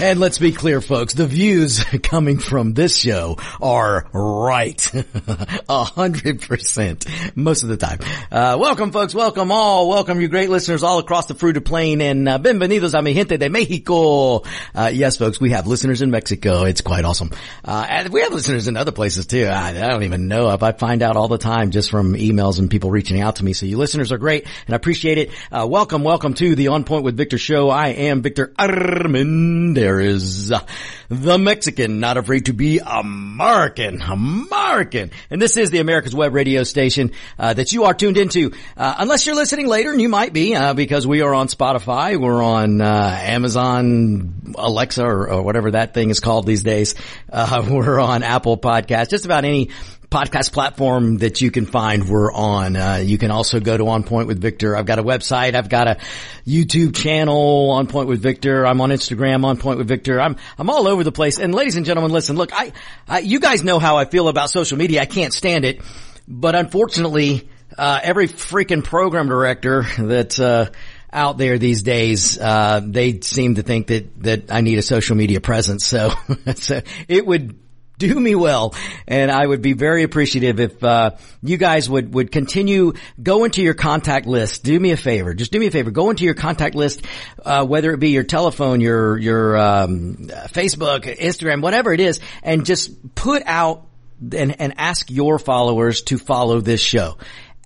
And let's be clear, folks, the views coming from this show are right. A hundred percent. Most of the time. Uh, welcome folks, welcome all, welcome you great listeners all across the fruited plain and uh, bienvenidos a mi gente de Mexico. Uh, yes folks, we have listeners in Mexico. It's quite awesome. Uh, and we have listeners in other places too. I, I don't even know if I find out all the time just from emails and people reaching out to me. So you listeners are great and I appreciate it. Uh, welcome, welcome to the On Point with Victor show. I am Victor Armendariz there is uh, the Mexican, not afraid to be American, American. And this is the America's Web radio station uh, that you are tuned into. Uh, unless you're listening later, and you might be, uh, because we are on Spotify, we're on uh, Amazon, Alexa, or, or, whatever that thing is called these days. We're on Apple Podcast, just about any podcast platform that you can find we're on. Uh, you can also go to On Point with Victor. I've got a website. I've got a YouTube channel, On Point with Victor. I'm on Instagram, On Point with Victor. I'm, I'm all over the place. And ladies and gentlemen, listen, look, I, I you guys know how I feel about social media. I can't stand it. But unfortunately, uh, every freaking program director that, uh, out there these days, uh, they seem to think that, that I need a social media presence. So, so it would, do me well. And I would be very appreciative if, uh, you guys would, would continue, go into your contact list. Do me a favor. Just do me a favor. Go into your contact list, uh, whether it be your telephone, your, your, um, Facebook, Instagram, whatever it is, and just put out and, and ask your followers to follow this show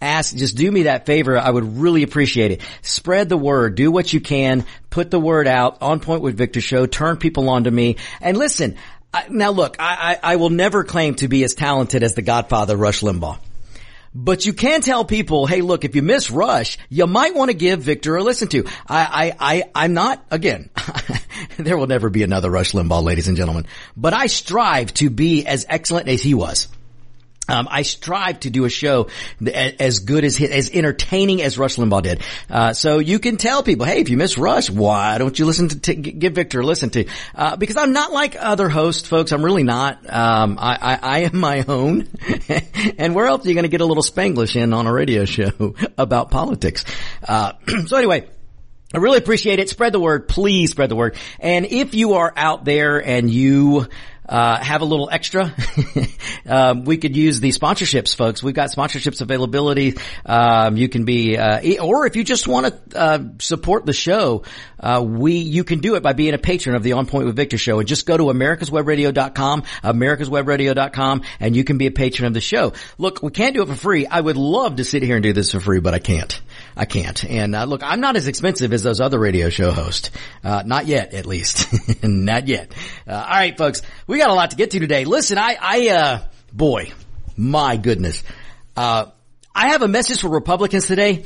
ask, just do me that favor. I would really appreciate it. Spread the word. Do what you can. Put the word out on point with Victor show. Turn people on to me. And listen, I, now look, I, I, I will never claim to be as talented as the godfather Rush Limbaugh. But you can tell people, hey, look, if you miss Rush, you might want to give Victor a listen to. I, I, I, I'm not, again, there will never be another Rush Limbaugh, ladies and gentlemen, but I strive to be as excellent as he was. Um, I strive to do a show as good as as entertaining as Rush Limbaugh did. Uh, so you can tell people, hey, if you miss Rush, why don't you listen to, to give Victor a listen to? Uh, because I'm not like other hosts, folks. I'm really not. Um, I, I, I, am my own. and where else are you going to get a little Spanglish in on a radio show about politics? Uh, so anyway. I really appreciate it. Spread the word. Please spread the word. And if you are out there and you uh, have a little extra, um, we could use the sponsorships, folks. We've got sponsorships availability. Um, you can be, uh, or if you just want to uh, support the show, uh, we you can do it by being a patron of the On Point with Victor show, and just go to americaswebradio.com, americaswebradio.com, and you can be a patron of the show. Look, we can't do it for free. I would love to sit here and do this for free, but I can't. I can't. And uh, look, I'm not as expensive as those other radio show hosts. Uh, not yet, at least. not yet. Uh, all right, folks, we got a lot to get to today. Listen, I, I, uh, boy, my goodness. Uh, I have a message for Republicans today.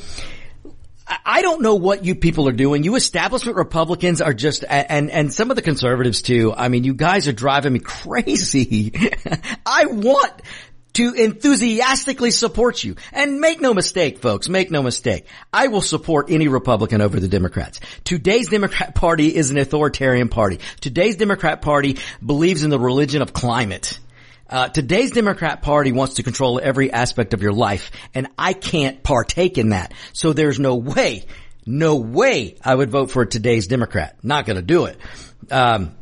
I don't know what you people are doing. You establishment Republicans are just, and, and some of the conservatives too. I mean, you guys are driving me crazy. I want to enthusiastically support you. And make no mistake, folks, make no mistake. I will support any Republican over the Democrats. Today's Democrat Party is an authoritarian party. Today's Democrat Party believes in the religion of climate. Uh, today's Democrat Party wants to control every aspect of your life, and I can't partake in that. So there's no way, no way I would vote for today's Democrat. Not gonna do it. Um,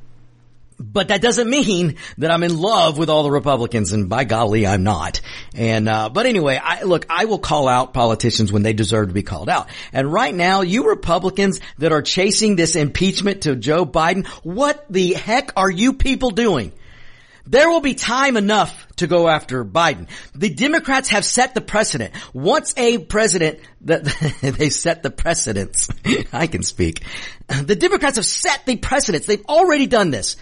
but that doesn't mean that I'm in love with all the Republicans, and by golly, I'm not. And uh, but anyway, I, look, I will call out politicians when they deserve to be called out. And right now, you Republicans that are chasing this impeachment to Joe Biden, what the heck are you people doing? There will be time enough to go after Biden. The Democrats have set the precedent. Once a president, they set the precedents. I can speak. The Democrats have set the precedents. They've already done this.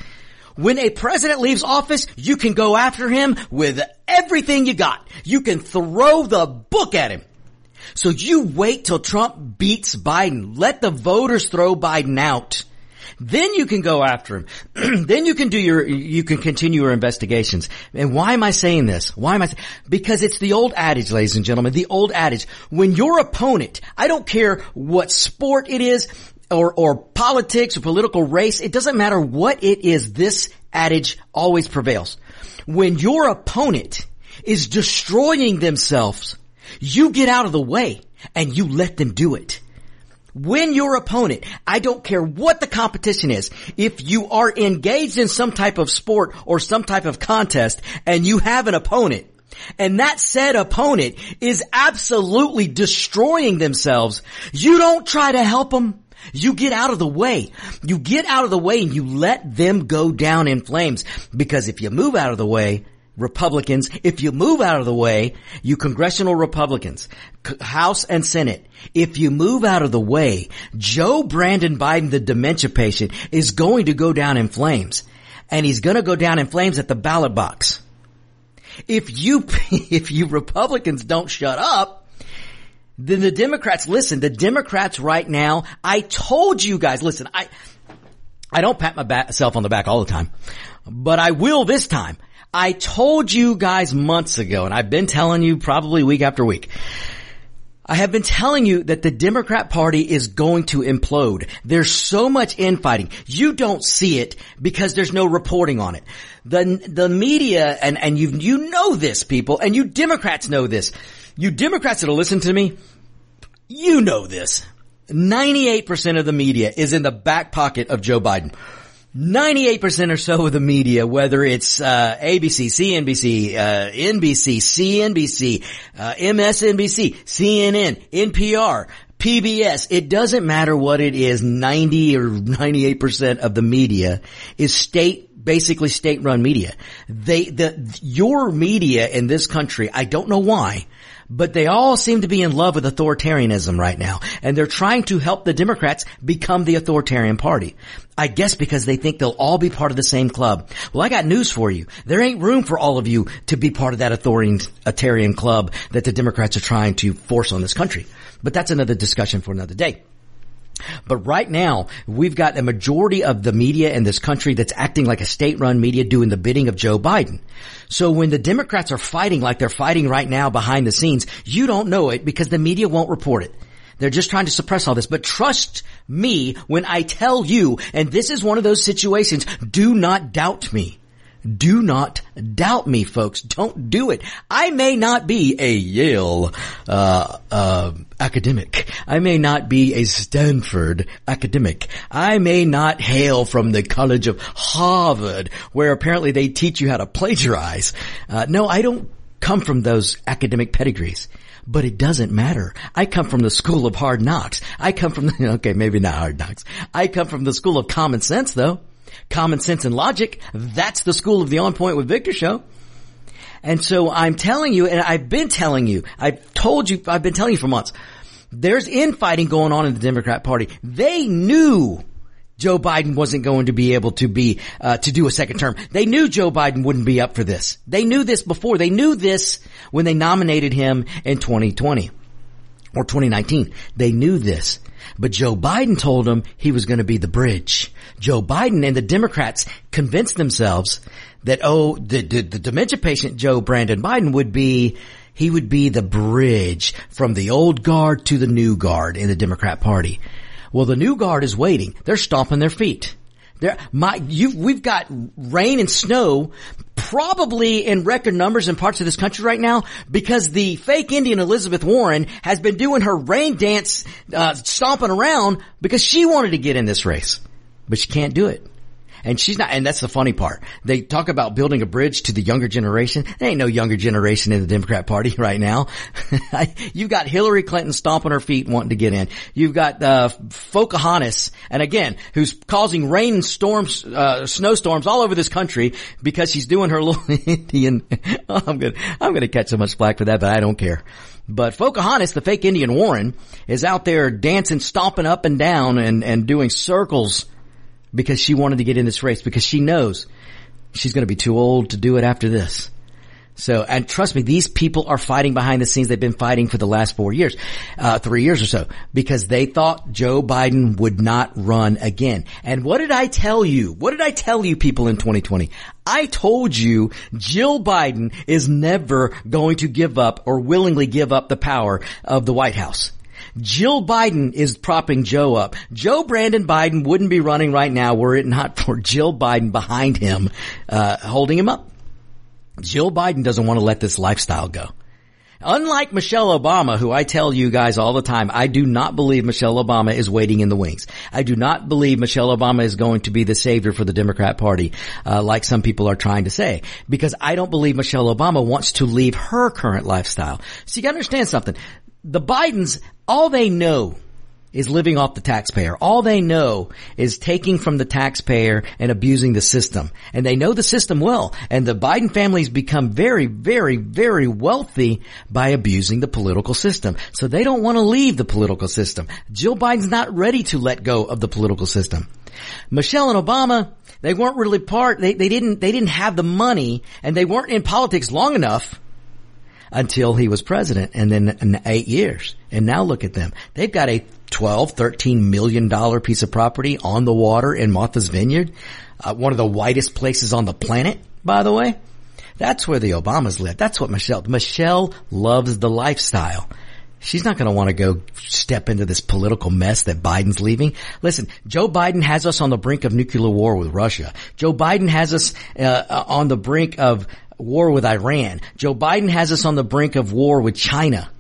When a president leaves office, you can go after him with everything you got. You can throw the book at him. So you wait till Trump beats Biden. Let the voters throw Biden out. Then you can go after him. then you can do your, you can continue your investigations. And why am I saying this? Why am I? Because it's the old adage, ladies and gentlemen, the old adage. When your opponent, I don't care what sport it is, or, or politics or political race, it doesn't matter what it is, this adage always prevails. When your opponent is destroying themselves, you get out of the way and you let them do it. When your opponent, I don't care what the competition is, if you are engaged in some type of sport or some type of contest and you have an opponent and that said opponent is absolutely destroying themselves, you don't try to help them. You get out of the way. You get out of the way and you let them go down in flames because if you move out of the way, Republicans, if you move out of the way, you congressional Republicans, House and Senate, if you move out of the way, Joe Brandon Biden, the dementia patient, is going to go down in flames. And he's going to go down in flames at the ballot box. If you, if you Republicans don't shut up, then the Democrats, listen, the Democrats right now, I told you guys, listen, I, I don't pat myself on the back all the time, but I will this time. I told you guys months ago, and I've been telling you probably week after week. I have been telling you that the Democrat party is going to implode. There's so much infighting. You don't see it because there's no reporting on it. The, the media, and, and you, you know this people, and you Democrats know this. You Democrats that'll listen to me, you know this. 98% of the media is in the back pocket of Joe Biden. 98% or so of the media, whether it's uh, ABC, CNBC, uh, NBC, CNBC, uh, MSNBC, CNN, NPR, PBS, it doesn't matter what it is, 90 or 98% of the media is state basically state run media. They, the, your media in this country, I don't know why, but they all seem to be in love with authoritarianism right now. And they're trying to help the Democrats become the authoritarian party. I guess because they think they'll all be part of the same club. Well, I got news for you. There ain't room for all of you to be part of that authoritarian club that the Democrats are trying to force on this country. But that's another discussion for another day. But right now, we've got a majority of the media in this country that's acting like a state-run media doing the bidding of Joe Biden. So when the Democrats are fighting like they're fighting right now behind the scenes, you don't know it because the media won't report it. They're just trying to suppress all this. But trust me when I tell you, and this is one of those situations, do not doubt me. Do not doubt me, folks. Don't do it. I may not be a Yale uh, uh, academic. I may not be a Stanford academic. I may not hail from the College of Harvard, where apparently they teach you how to plagiarize. Uh, no, I don't come from those academic pedigrees. But it doesn't matter. I come from the school of hard knocks. I come from the, okay, maybe not hard knocks. I come from the school of common sense though common sense and logic. That's the school of the on point with Victor show. And so I'm telling you, and I've been telling you, I've told you, I've been telling you for months, there's infighting going on in the Democrat party. They knew Joe Biden wasn't going to be able to be, uh, to do a second term. They knew Joe Biden wouldn't be up for this. They knew this before. They knew this when they nominated him in 2020 or 2019. They knew this. But Joe Biden told them he was going to be the bridge. Joe Biden and the Democrats convinced themselves that, oh, the, the, the dementia patient Joe Brandon Biden would be, he would be the bridge from the old guard to the new guard in the Democrat party. Well, the new guard is waiting. They're stomping their feet. There, my, you, we've got rain and snow probably in record numbers in parts of this country right now because the fake Indian Elizabeth Warren has been doing her rain dance, uh, stomping around because she wanted to get in this race, but she can't do it. And she's not, and that's the funny part. They talk about building a bridge to the younger generation. There ain't no younger generation in the Democrat party right now. You've got Hillary Clinton stomping her feet wanting to get in. You've got, uh, Pocahontas, and again, who's causing rain storms, uh, snowstorms all over this country because she's doing her little Indian, oh, I'm gonna, I'm gonna catch so much flack for that, but I don't care. But Pocahontas, the fake Indian Warren, is out there dancing, stomping up and down and, and doing circles because she wanted to get in this race because she knows she's going to be too old to do it after this. So, and trust me, these people are fighting behind the scenes. They've been fighting for the last four years, uh, three years or so, because they thought Joe Biden would not run again. And what did I tell you? What did I tell you people in 2020? I told you Jill Biden is never going to give up or willingly give up the power of the White House. Jill Biden is propping Joe up. Joe Brandon Biden wouldn't be running right now were it not for Jill Biden behind him, uh, holding him up. Jill Biden doesn't want to let this lifestyle go. Unlike Michelle Obama, who I tell you guys all the time, I do not believe Michelle Obama is waiting in the wings. I do not believe Michelle Obama is going to be the savior for the Democrat Party, uh, like some people are trying to say, because I don't believe Michelle Obama wants to leave her current lifestyle. So you gotta understand something. The Bidens, all they know is living off the taxpayer. All they know is taking from the taxpayer and abusing the system. And they know the system well. And the Biden family's become very, very, very wealthy by abusing the political system. So they don't want to leave the political system. Jill Biden's not ready to let go of the political system. Michelle and Obama, they weren't really part, they, they didn't, they didn't have the money and they weren't in politics long enough until he was president and then eight years. And now look at them. They've got a 12, 13 million dollar piece of property on the water in Martha's Vineyard. Uh, one of the whitest places on the planet, by the way. That's where the Obamas live. That's what Michelle, Michelle loves the lifestyle. She's not going to want to go step into this political mess that Biden's leaving. Listen, Joe Biden has us on the brink of nuclear war with Russia. Joe Biden has us uh, on the brink of war with Iran. Joe Biden has us on the brink of war with China.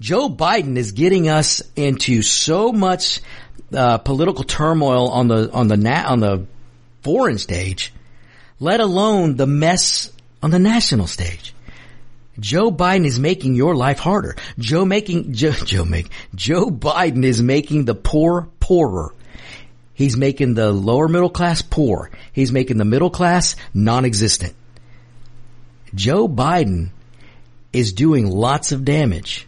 Joe Biden is getting us into so much uh, political turmoil on the on the na- on the foreign stage, let alone the mess on the national stage. Joe Biden is making your life harder. Joe making Joe, Joe make Joe Biden is making the poor poorer. He's making the lower middle class poor. He's making the middle class non-existent. Joe Biden is doing lots of damage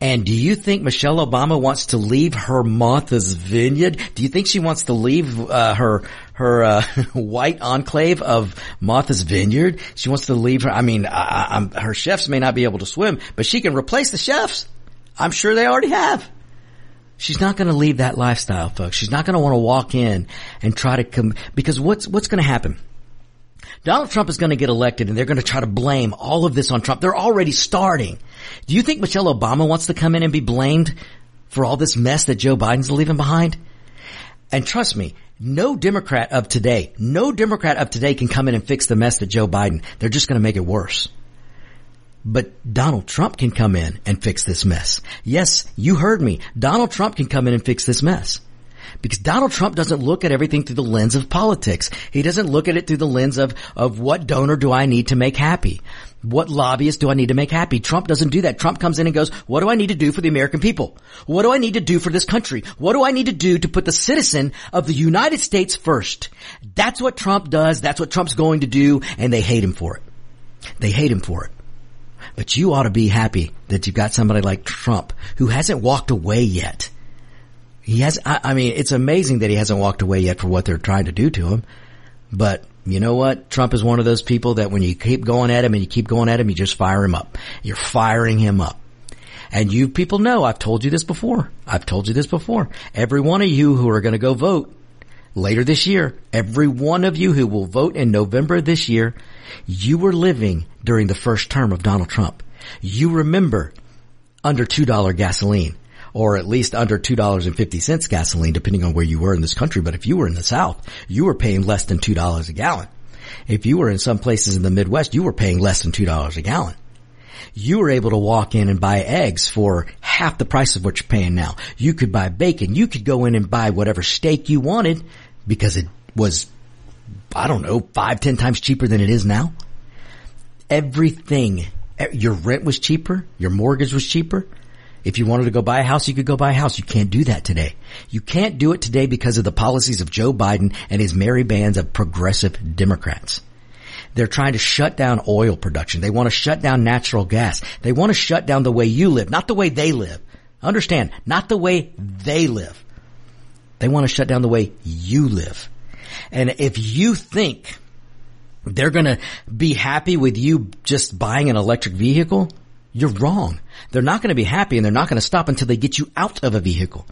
and do you think Michelle Obama wants to leave her Martha's Vineyard? Do you think she wants to leave uh, her her uh, white enclave of Martha's Vineyard? She wants to leave her. I mean, I, her chefs may not be able to swim, but she can replace the chefs. I'm sure they already have. She's not going to leave that lifestyle, folks. She's not going to want to walk in and try to come because what's what's going to happen? Donald Trump is going to get elected and they're going to try to blame all of this on Trump. They're already starting. Do you think Michelle Obama wants to come in and be blamed for all this mess that Joe Biden's leaving behind? And trust me, no Democrat of today, no Democrat of today can come in and fix the mess that Joe Biden. They're just going to make it worse. But Donald Trump can come in and fix this mess. Yes, you heard me. Donald Trump can come in and fix this mess. Because Donald Trump doesn't look at everything through the lens of politics. He doesn't look at it through the lens of, of what donor do I need to make happy? What lobbyist do I need to make happy? Trump doesn't do that. Trump comes in and goes, what do I need to do for the American people? What do I need to do for this country? What do I need to do to put the citizen of the United States first? That's what Trump does. That's what Trump's going to do. And they hate him for it. They hate him for it. But you ought to be happy that you've got somebody like Trump who hasn't walked away yet. He has, I, I mean, it's amazing that he hasn't walked away yet for what they're trying to do to him. But you know what? Trump is one of those people that when you keep going at him and you keep going at him, you just fire him up. You're firing him up. And you people know, I've told you this before. I've told you this before. Every one of you who are going to go vote later this year, every one of you who will vote in November this year, you were living during the first term of Donald Trump. You remember under $2 gasoline or at least under $2.50 gasoline, depending on where you were in this country. But if you were in the South, you were paying less than $2 a gallon. If you were in some places in the Midwest, you were paying less than $2 a gallon. You were able to walk in and buy eggs for half the price of what you're paying now. You could buy bacon. You could go in and buy whatever steak you wanted because it was, I don't know, five, ten times cheaper than it is now. Everything, your rent was cheaper. Your mortgage was cheaper. If you wanted to go buy a house, you could go buy a house. You can't do that today. You can't do it today because of the policies of Joe Biden and his merry bands of progressive Democrats. They're trying to shut down oil production. They want to shut down natural gas. They want to shut down the way you live, not the way they live. Understand, not the way they live. They want to shut down the way you live. And if you think they're going to be happy with you just buying an electric vehicle. You're wrong. They're not going to be happy and they're not going to stop until they get you out of a vehicle.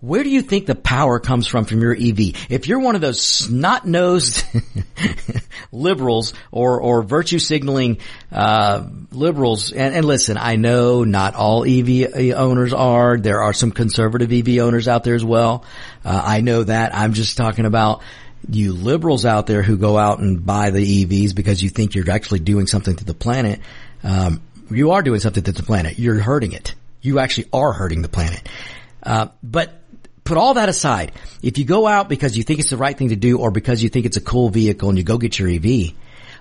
Where do you think the power comes from from your EV? If you're one of those snot-nosed liberals or, or virtue signaling, uh, liberals, and, and listen, I know not all EV owners are. There are some conservative EV owners out there as well. Uh, I know that. I'm just talking about you liberals out there who go out and buy the EVs because you think you're actually doing something to the planet. Um, you are doing something to the planet. You're hurting it. You actually are hurting the planet. Uh, but put all that aside. If you go out because you think it's the right thing to do or because you think it's a cool vehicle and you go get your EV,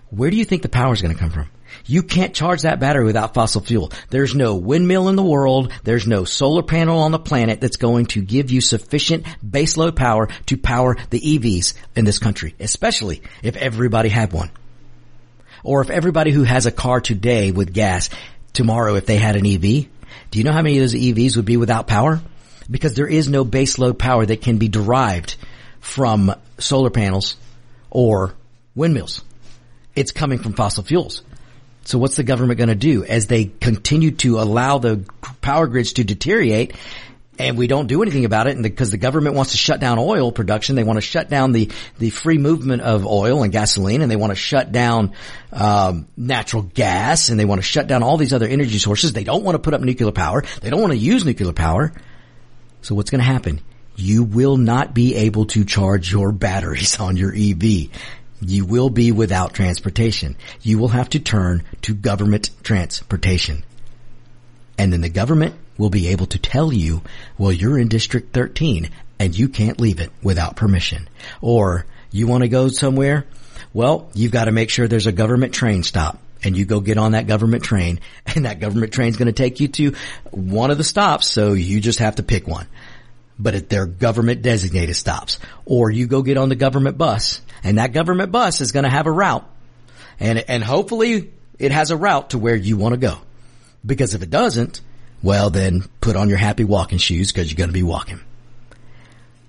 where do you think the power is going to come from? You can't charge that battery without fossil fuel. There's no windmill in the world. There's no solar panel on the planet that's going to give you sufficient baseload power to power the EVs in this country, especially if everybody had one. Or if everybody who has a car today with gas, tomorrow if they had an EV, do you know how many of those EVs would be without power? Because there is no baseload power that can be derived from solar panels or windmills. It's coming from fossil fuels. So what's the government going to do as they continue to allow the power grids to deteriorate and we don't do anything about it and because the, the government wants to shut down oil production, they want to shut down the, the free movement of oil and gasoline and they want to shut down, um, natural gas and they want to shut down all these other energy sources. They don't want to put up nuclear power. They don't want to use nuclear power. So what's going to happen? You will not be able to charge your batteries on your EV you will be without transportation. You will have to turn to government transportation. And then the government will be able to tell you, well, you're in District 13 and you can't leave it without permission. Or you want to go somewhere? Well, you've got to make sure there's a government train stop and you go get on that government train and that government train is going to take you to one of the stops. So you just have to pick one, but they're government designated stops or you go get on the government bus and that government bus is going to have a route and, and hopefully it has a route to where you want to go. Because if it doesn't, well then put on your happy walking shoes because you're going to be walking.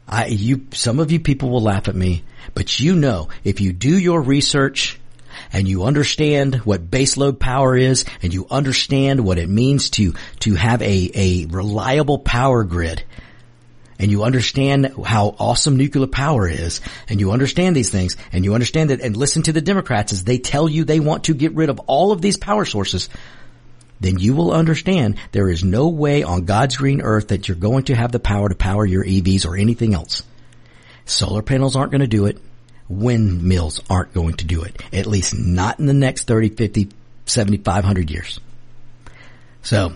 I, you, some of you people will laugh at me, but you know, if you do your research and you understand what baseload power is and you understand what it means to, to have a, a reliable power grid and you understand how awesome nuclear power is and you understand these things and you understand that and listen to the Democrats as they tell you they want to get rid of all of these power sources, then you will understand there is no way on God's green earth that you're going to have the power to power your EVs or anything else. Solar panels aren't going to do it. Windmills aren't going to do it. At least not in the next 30, 50, 7500 years. So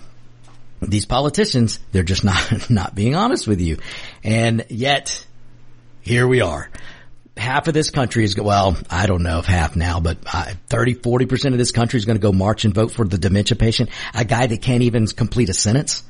these politicians, they're just not, not being honest with you. And yet, here we are. Half of this country is, well, I don't know if half now, but 30, 40% of this country is going to go march and vote for the dementia patient, a guy that can't even complete a sentence.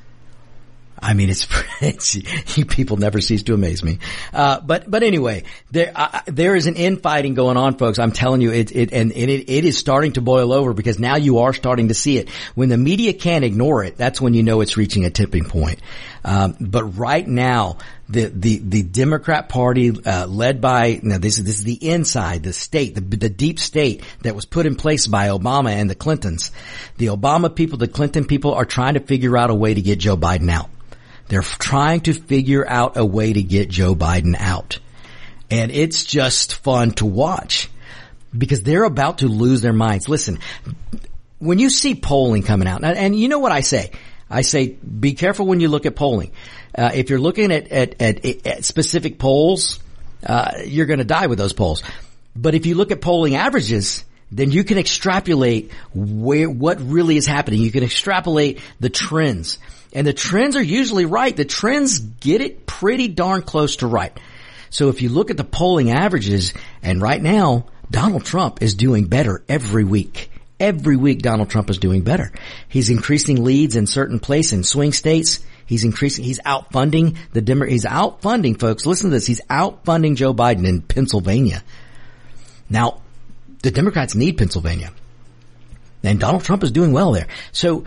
I mean, it's, it's you people never cease to amaze me. Uh, but but anyway, there uh, there is an infighting going on, folks. I'm telling you, it it and it it is starting to boil over because now you are starting to see it. When the media can't ignore it, that's when you know it's reaching a tipping point. Um, but right now, the the the Democrat Party, uh, led by now this is this is the inside, the state, the the deep state that was put in place by Obama and the Clintons. The Obama people, the Clinton people, are trying to figure out a way to get Joe Biden out. They're trying to figure out a way to get Joe Biden out. And it's just fun to watch because they're about to lose their minds. Listen, when you see polling coming out, and you know what I say? I say, be careful when you look at polling. Uh, if you're looking at, at, at, at specific polls, uh, you're going to die with those polls. But if you look at polling averages, then you can extrapolate where, what really is happening. You can extrapolate the trends. And the trends are usually right. The trends get it pretty darn close to right. So if you look at the polling averages, and right now, Donald Trump is doing better every week. Every week Donald Trump is doing better. He's increasing leads in certain places in swing states. He's increasing, he's outfunding the Demo, he's outfunding folks. Listen to this. He's outfunding Joe Biden in Pennsylvania. Now, the Democrats need Pennsylvania. And Donald Trump is doing well there. So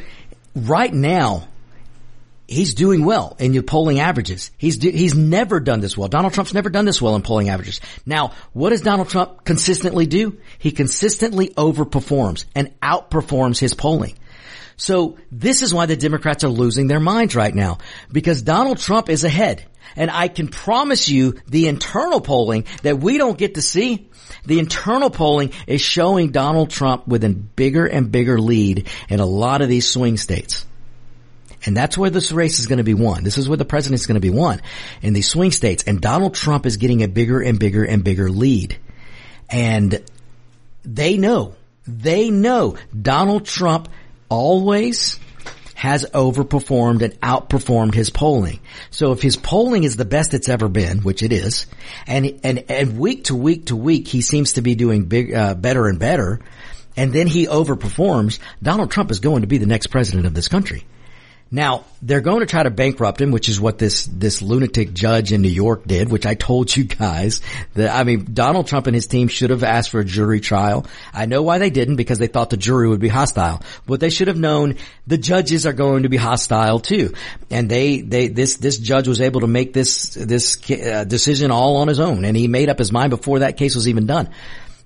right now, he's doing well in your polling averages. He's do, he's never done this well. Donald Trump's never done this well in polling averages. Now, what does Donald Trump consistently do? He consistently overperforms and outperforms his polling. So this is why the Democrats are losing their minds right now because Donald Trump is ahead. And I can promise you the internal polling that we don't get to see, the internal polling is showing Donald Trump with a bigger and bigger lead in a lot of these swing states. And that's where this race is going to be won. This is where the president is going to be won in these swing states. And Donald Trump is getting a bigger and bigger and bigger lead. And they know, they know Donald Trump always has overperformed and outperformed his polling. So if his polling is the best it's ever been, which it is, and and and week to week to week he seems to be doing big uh, better and better, and then he overperforms, Donald Trump is going to be the next president of this country. Now, they're going to try to bankrupt him, which is what this, this lunatic judge in New York did, which I told you guys that, I mean, Donald Trump and his team should have asked for a jury trial. I know why they didn't because they thought the jury would be hostile, but they should have known the judges are going to be hostile too. And they, they, this, this judge was able to make this, this uh, decision all on his own and he made up his mind before that case was even done.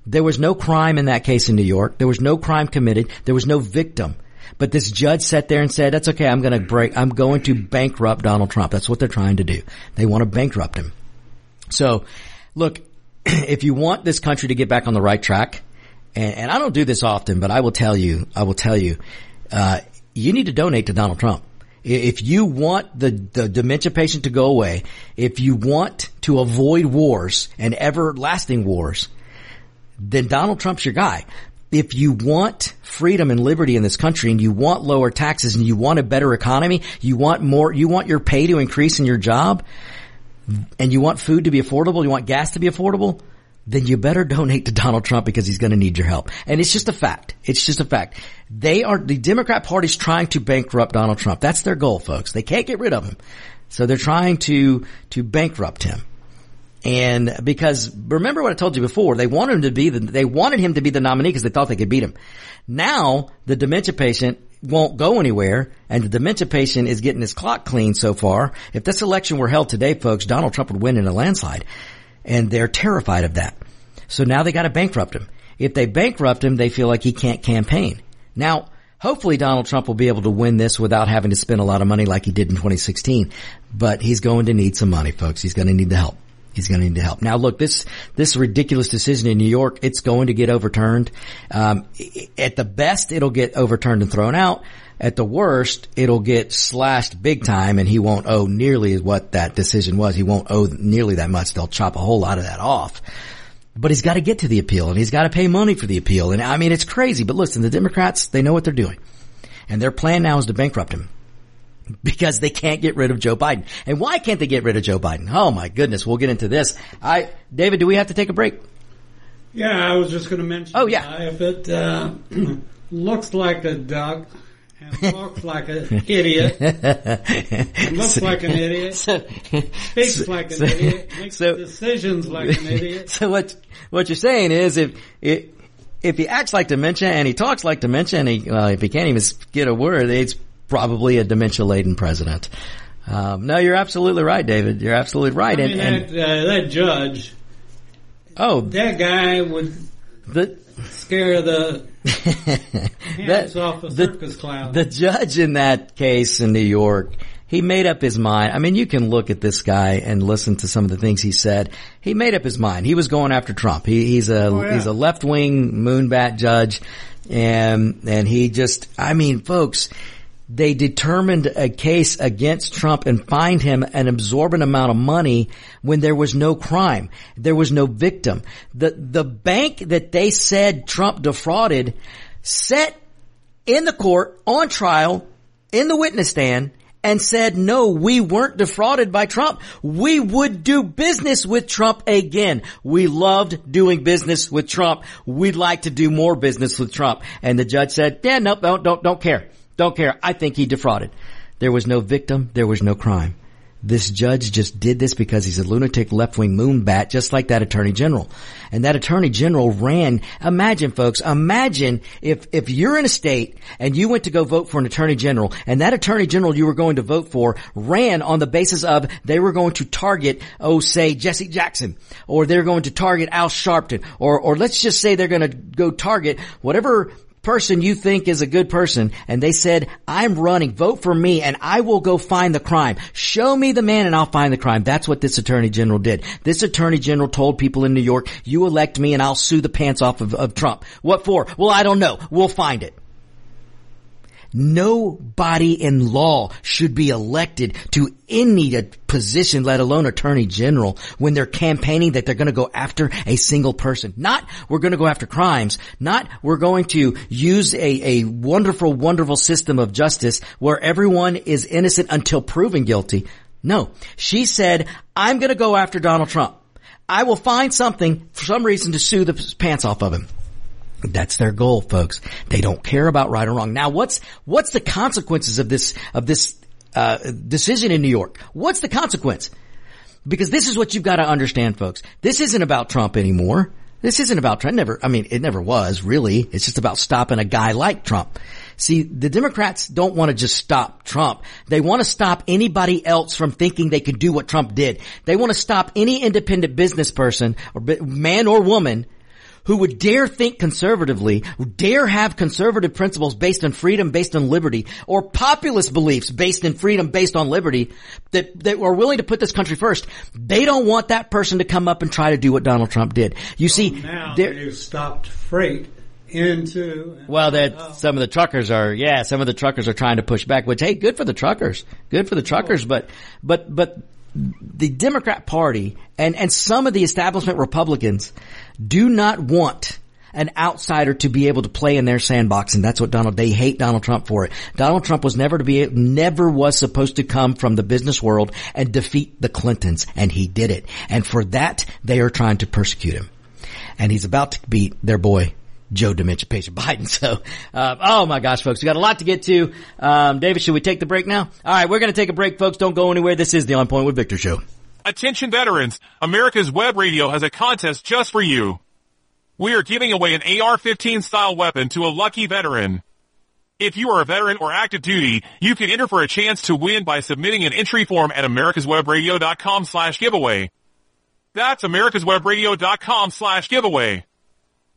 There was no crime in that case in New York. There was no crime committed. There was no victim. But this judge sat there and said, that's okay. I'm going to break, I'm going to bankrupt Donald Trump. That's what they're trying to do. They want to bankrupt him. So look, if you want this country to get back on the right track, and, and I don't do this often, but I will tell you, I will tell you, uh, you need to donate to Donald Trump. If you want the, the dementia patient to go away, if you want to avoid wars and everlasting wars, then Donald Trump's your guy if you want freedom and liberty in this country and you want lower taxes and you want a better economy, you want more, you want your pay to increase in your job and you want food to be affordable, you want gas to be affordable, then you better donate to Donald Trump because he's going to need your help. And it's just a fact. It's just a fact. They are, the Democrat party's trying to bankrupt Donald Trump. That's their goal, folks. They can't get rid of him. So they're trying to, to bankrupt him. And because remember what I told you before, they wanted him to be the, they wanted him to be the nominee because they thought they could beat him. Now the dementia patient won't go anywhere and the dementia patient is getting his clock clean so far. If this election were held today, folks, Donald Trump would win in a landslide and they're terrified of that. So now they got to bankrupt him. If they bankrupt him, they feel like he can't campaign. Now, hopefully Donald Trump will be able to win this without having to spend a lot of money like he did in 2016, but he's going to need some money, folks. He's going to need the help he's going to need to help. Now, look, this this ridiculous decision in New York, it's going to get overturned. Um, at the best, it'll get overturned and thrown out. At the worst, it'll get slashed big time, and he won't owe nearly what that decision was. He won't owe nearly that much. They'll chop a whole lot of that off. But he's got to get to the appeal, and he's got to pay money for the appeal. And I mean, it's crazy. But listen, the Democrats, they know what they're doing, and their plan now is to bankrupt him because they can't get rid of Joe Biden. And why can't they get rid of Joe Biden? Oh my goodness, we'll get into this. I, David, do we have to take a break? Yeah, I was just going to mention. Oh yeah, uh, if it uh, looks like a duck. And talks like an idiot. looks so, like an idiot. So, speaks so, like an idiot. Makes decisions like an idiot. So what what you're saying is if it if he acts like dementia and he talks like dementia and he, uh, if he can't even get a word, it's probably a dementia laden president. Um, no, you're absolutely right, David. You're absolutely right. I mean, and, that, uh, that judge. Oh, that guy would the, scare the that, off a circus the, clown. The judge in that case in New York, he made up his mind. I mean, you can look at this guy and listen to some of the things he said. He made up his mind. He was going after Trump. He, he's a oh, yeah. he's a left wing moonbat judge, and and he just, I mean, folks they determined a case against Trump and fined him an absorbent amount of money when there was no crime. There was no victim. The, the bank that they said Trump defrauded set in the court on trial in the witness stand and said, no, we weren't defrauded by Trump. We would do business with Trump again. We loved doing business with Trump. We'd like to do more business with Trump. And the judge said, yeah, no, don't, don't, don't care. Don't care. I think he defrauded. There was no victim. There was no crime. This judge just did this because he's a lunatic left-wing moonbat, just like that attorney general. And that attorney general ran, imagine folks, imagine if, if you're in a state and you went to go vote for an attorney general and that attorney general you were going to vote for ran on the basis of they were going to target, oh, say Jesse Jackson or they're going to target Al Sharpton or, or let's just say they're going to go target whatever person you think is a good person and they said, I'm running, vote for me and I will go find the crime. Show me the man and I'll find the crime. That's what this attorney general did. This attorney general told people in New York, you elect me and I'll sue the pants off of, of Trump. What for? Well, I don't know. We'll find it. Nobody in law should be elected to any position, let alone attorney general, when they're campaigning that they're going to go after a single person. Not we're going to go after crimes. Not we're going to use a, a wonderful, wonderful system of justice where everyone is innocent until proven guilty. No, she said, I'm going to go after Donald Trump. I will find something for some reason to sue the pants off of him. That's their goal, folks. They don't care about right or wrong. Now, what's what's the consequences of this of this uh, decision in New York? What's the consequence? Because this is what you've got to understand, folks. This isn't about Trump anymore. This isn't about Trump. Never. I mean, it never was really. It's just about stopping a guy like Trump. See, the Democrats don't want to just stop Trump. They want to stop anybody else from thinking they could do what Trump did. They want to stop any independent business person or man or woman who would dare think conservatively, dare have conservative principles based on freedom, based on liberty, or populist beliefs based in freedom, based on liberty, that, that are willing to put this country first, they don't want that person to come up and try to do what Donald Trump did. You see, now they've stopped freight into. Well, that oh. some of the truckers are, yeah, some of the truckers are trying to push back. Which, hey, good for the truckers, good for the truckers. But, but, but the Democrat Party and and some of the establishment Republicans do not want an outsider to be able to play in their sandbox, and that's what Donald. They hate Donald Trump for it. Donald Trump was never to be, never was supposed to come from the business world and defeat the Clintons, and he did it. And for that, they are trying to persecute him, and he's about to beat their boy Joe Dementia patient Biden. So, uh, oh my gosh, folks, we got a lot to get to. Um, David, should we take the break now? All right, we're going to take a break, folks. Don't go anywhere. This is the On Point with Victor show. Attention veterans, America's Web Radio has a contest just for you. We are giving away an AR-15 style weapon to a lucky veteran. If you are a veteran or active duty, you can enter for a chance to win by submitting an entry form at americaswebradio.com slash giveaway. That's americaswebradio.com slash giveaway.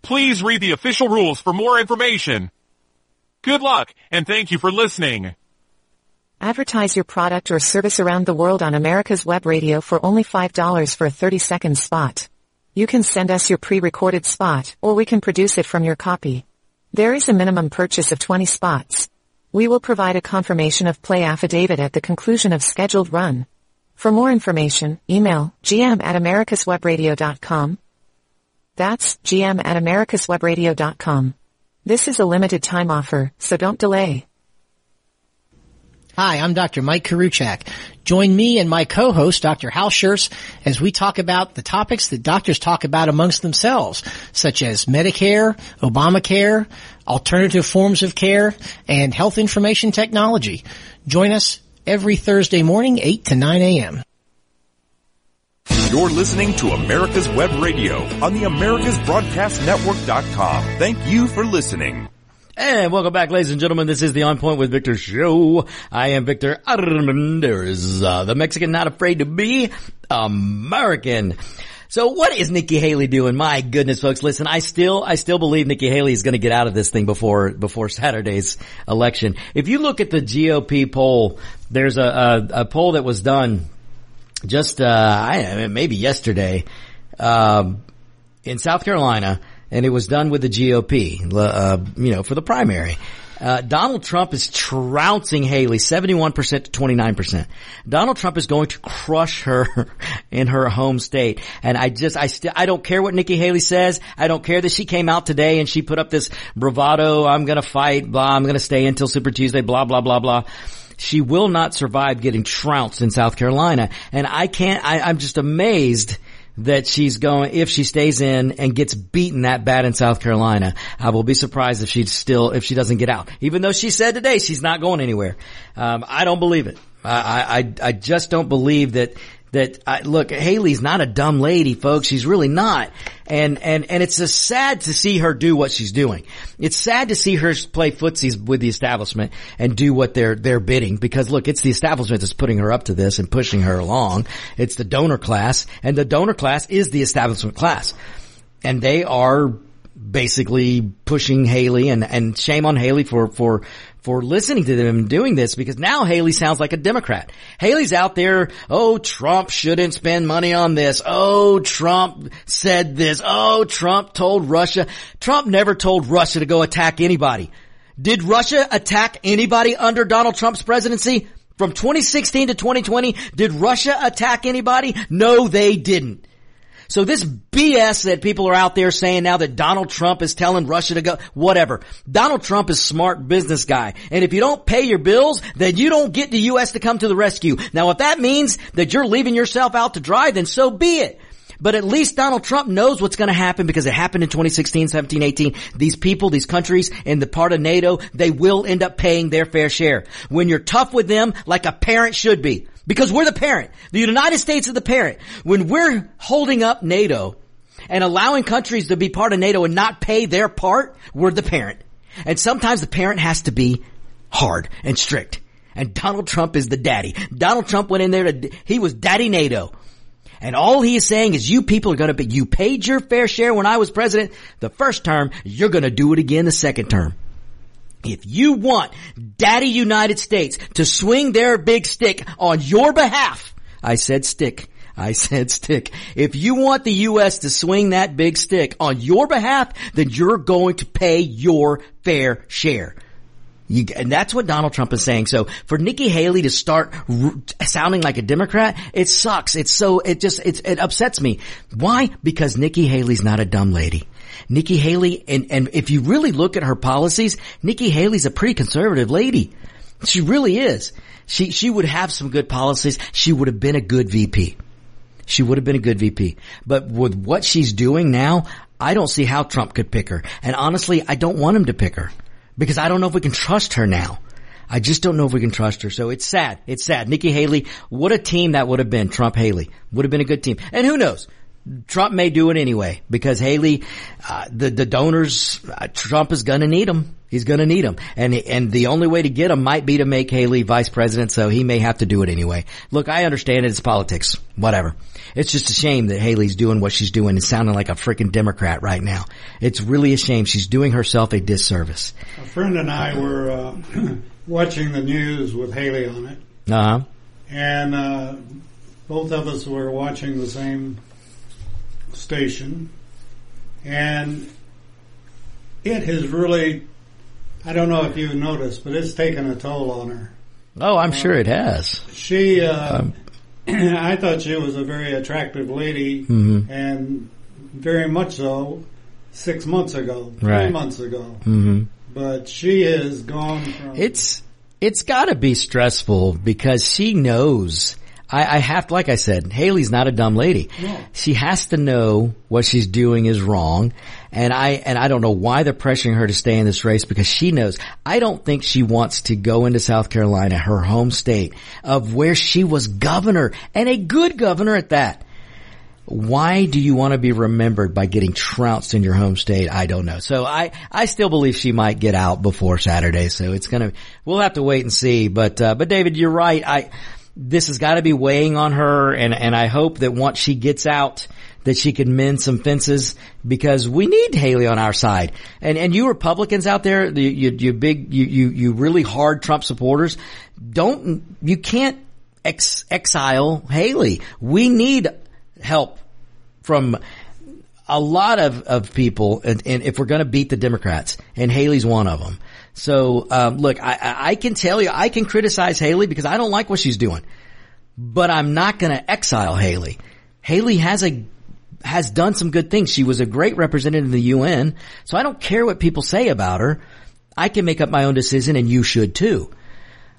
Please read the official rules for more information. Good luck, and thank you for listening. Advertise your product or service around the world on America's Web Radio for only $5 for a 30-second spot. You can send us your pre-recorded spot, or we can produce it from your copy. There is a minimum purchase of 20 spots. We will provide a confirmation of play affidavit at the conclusion of scheduled run. For more information, email gm at americaswebradio.com that's gm at americaswebradio.com. This is a limited time offer, so don't delay. Hi, I'm Dr. Mike Koriwchak. Join me and my co-host, Dr. Hal Scherz, as we talk about the topics that doctors talk about amongst themselves, such as Medicare, Obamacare, alternative forms of care, and health information technology. Join us every Thursday morning, 8 to 9 a.m. You're listening to America's Web Radio on the AmericasBroadcastNetwork.com. Thank you for listening. And welcome back, ladies and gentlemen. This is the On Point with Victor show. I am Victor Armendariz, uh, the Mexican not afraid to be American. So what is Nikki Haley doing? My goodness, folks, listen, I still, I still believe Nikki Haley is going to get out of this thing before, before Saturday's election. If you look at the GOP poll, there's a, a, a poll that was done just uh, I maybe yesterday um, in South Carolina, and it was done with the GOP, uh, you know, for the primary. Uh, Donald Trump is trouncing Haley 71% to 29%. Donald Trump is going to crush her in her home state. And I just, I still, I don't care what Nikki Haley says. I don't care that she came out today and she put up this bravado, I'm gonna fight, blah, I'm gonna stay until Super Tuesday, blah, blah, blah, blah she will not survive getting trounced in South Carolina. And I can't, I, I'm just amazed that she's going, if she stays in and gets beaten that bad in South Carolina, I will be surprised if she's still, if she doesn't get out. Even though she said today she's not going anywhere. Um, I don't believe it. I, I, I just don't believe that that I, look, Haley's not a dumb lady, folks. She's really not. And, and, and it's sad to see her do what she's doing. It's sad to see her play footsies with the establishment and do what they're, they're bidding because look, it's the establishment that's putting her up to this and pushing her along. It's the donor class and the donor class is the establishment class. And they are basically pushing Haley and, and shame on Haley for, for for listening to them doing this because now Haley sounds like a Democrat. Haley's out there, oh, Trump shouldn't spend money on this. Oh, Trump said this. Oh, Trump told Russia. Trump never told Russia to go attack anybody. Did Russia attack anybody under Donald Trump's presidency? From 2016 to 2020, did Russia attack anybody? No, they didn't. So this BS that people are out there saying now that Donald Trump is telling Russia to go, whatever. Donald Trump is smart business guy. And if you don't pay your bills, then you don't get the U.S. to come to the rescue. Now if that means that you're leaving yourself out to dry, then so be it. But at least Donald Trump knows what's going to happen because it happened in 2016, 17, 18. These people, these countries in the part of NATO, they will end up paying their fair share. When you're tough with them, like a parent should be. Because we're the parent. The United States is the parent. When we're holding up NATO and allowing countries to be part of NATO and not pay their part, we're the parent. And sometimes the parent has to be hard and strict. And Donald Trump is the daddy. Donald Trump went in there to, he was daddy NATO. And all he is saying is you people are to be, you paid your fair share when I was president the first term, you're to do it again the second term. If you want Daddy United States to swing their big stick on your behalf, I said stick. I said stick. If you want the U.S. to swing that big stick on your behalf, then you're going to pay your fair share. You, and that's what Donald Trump is saying. So for Nikki Haley to start r- sounding like a Democrat, it sucks. It's so, it just, it upsets me. Why? Because Nikki Haley's not a dumb lady. Nikki Haley, and, and if you really look at her policies, Nikki Haley's a pretty conservative lady. She really is. She, she would have some good policies. She would have been a good VP. She would have been a good VP. But with what she's doing now, I don't see how Trump could pick her. And honestly, I don't want him to pick her because I don't know if we can trust her now. I just don't know if we can trust her. So it's sad. It's sad. Nikki Haley, what a team that would have been. Trump Haley would have been a good team. And who knows? Trump may do it anyway because Haley, uh, the the donors, uh, Trump is going to need them. He's going to need them, and and the only way to get them might be to make Haley vice president. So he may have to do it anyway. Look, I understand it. It's politics. Whatever. It's just a shame that Haley's doing what she's doing and sounding like a freaking Democrat right now. It's really a shame. She's doing herself a disservice. A friend and I were uh, watching the news with Haley on it. Uh huh. And uh, both of us were watching the same station, and it has really, I don't know if you've noticed, but it's taken a toll on her. Oh, I'm uh, sure it has. She, uh, um, I thought she was a very attractive lady, mm-hmm. and very much so six months ago, three right. months ago. Mm-hmm. But she has gone from. It's it's got to be stressful because she knows I, I have to, like I said, Haley's not a dumb lady. She has to know what she's doing is wrong. And I, and I don't know why they're pressuring her to stay in this race because she knows. I don't think she wants to go into South Carolina, her home state of where she was governor and a good governor at that. Why do you want to be remembered by getting trounced in your home state? I don't know. So I, I still believe she might get out before Saturday. So it's gonna, we'll have to wait and see. But, uh, but David, you're right. I, this has got to be weighing on her and, and I hope that once she gets out that she can mend some fences because we need Haley on our side. And, and you Republicans out there, you, you, big, you, you, you really hard Trump supporters, don't, you can't ex- exile Haley. We need help from a lot of, of people and, and if we're going to beat the Democrats and Haley's one of them. So, um, look, I, I can tell you, I can criticize Haley because I don't like what she's doing, but I'm not going to exile Haley. Haley has a has done some good things. She was a great representative in the UN, so I don't care what people say about her. I can make up my own decision, and you should too.